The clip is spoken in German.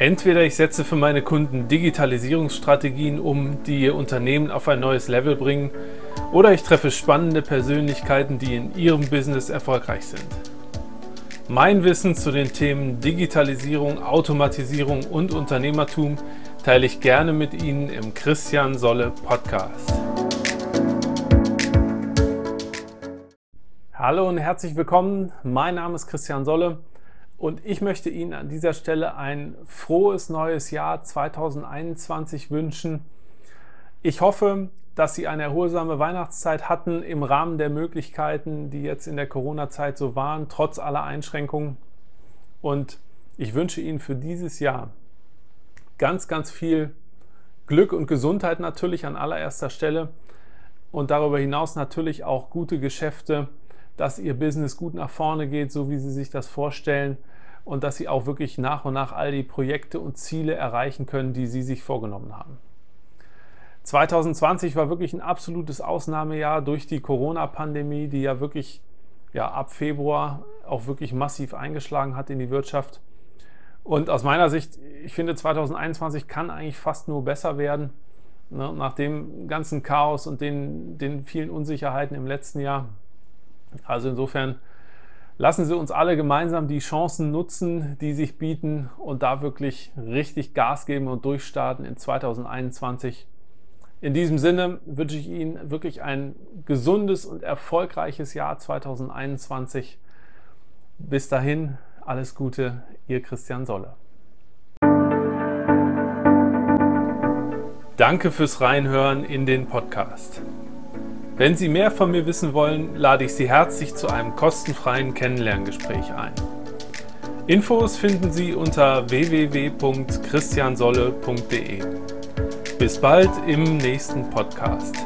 Entweder ich setze für meine Kunden Digitalisierungsstrategien um, die ihr Unternehmen auf ein neues Level bringen, oder ich treffe spannende Persönlichkeiten, die in ihrem Business erfolgreich sind. Mein Wissen zu den Themen Digitalisierung, Automatisierung und Unternehmertum teile ich gerne mit Ihnen im Christian Solle Podcast. Hallo und herzlich willkommen. Mein Name ist Christian Solle und ich möchte Ihnen an dieser Stelle ein frohes neues Jahr 2021 wünschen. Ich hoffe, dass Sie eine erholsame Weihnachtszeit hatten im Rahmen der Möglichkeiten, die jetzt in der Corona-Zeit so waren, trotz aller Einschränkungen. Und ich wünsche Ihnen für dieses Jahr ganz, ganz viel Glück und Gesundheit natürlich an allererster Stelle und darüber hinaus natürlich auch gute Geschäfte dass Ihr Business gut nach vorne geht, so wie Sie sich das vorstellen und dass Sie auch wirklich nach und nach all die Projekte und Ziele erreichen können, die Sie sich vorgenommen haben. 2020 war wirklich ein absolutes Ausnahmejahr durch die Corona-Pandemie, die ja wirklich ja, ab Februar auch wirklich massiv eingeschlagen hat in die Wirtschaft. Und aus meiner Sicht, ich finde, 2021 kann eigentlich fast nur besser werden. Ne, nach dem ganzen Chaos und den, den vielen Unsicherheiten im letzten Jahr also insofern lassen Sie uns alle gemeinsam die Chancen nutzen, die sich bieten und da wirklich richtig Gas geben und durchstarten in 2021. In diesem Sinne wünsche ich Ihnen wirklich ein gesundes und erfolgreiches Jahr 2021. Bis dahin, alles Gute, Ihr Christian Solle. Danke fürs Reinhören in den Podcast. Wenn Sie mehr von mir wissen wollen, lade ich Sie herzlich zu einem kostenfreien Kennenlerngespräch ein. Infos finden Sie unter www.christiansolle.de. Bis bald im nächsten Podcast.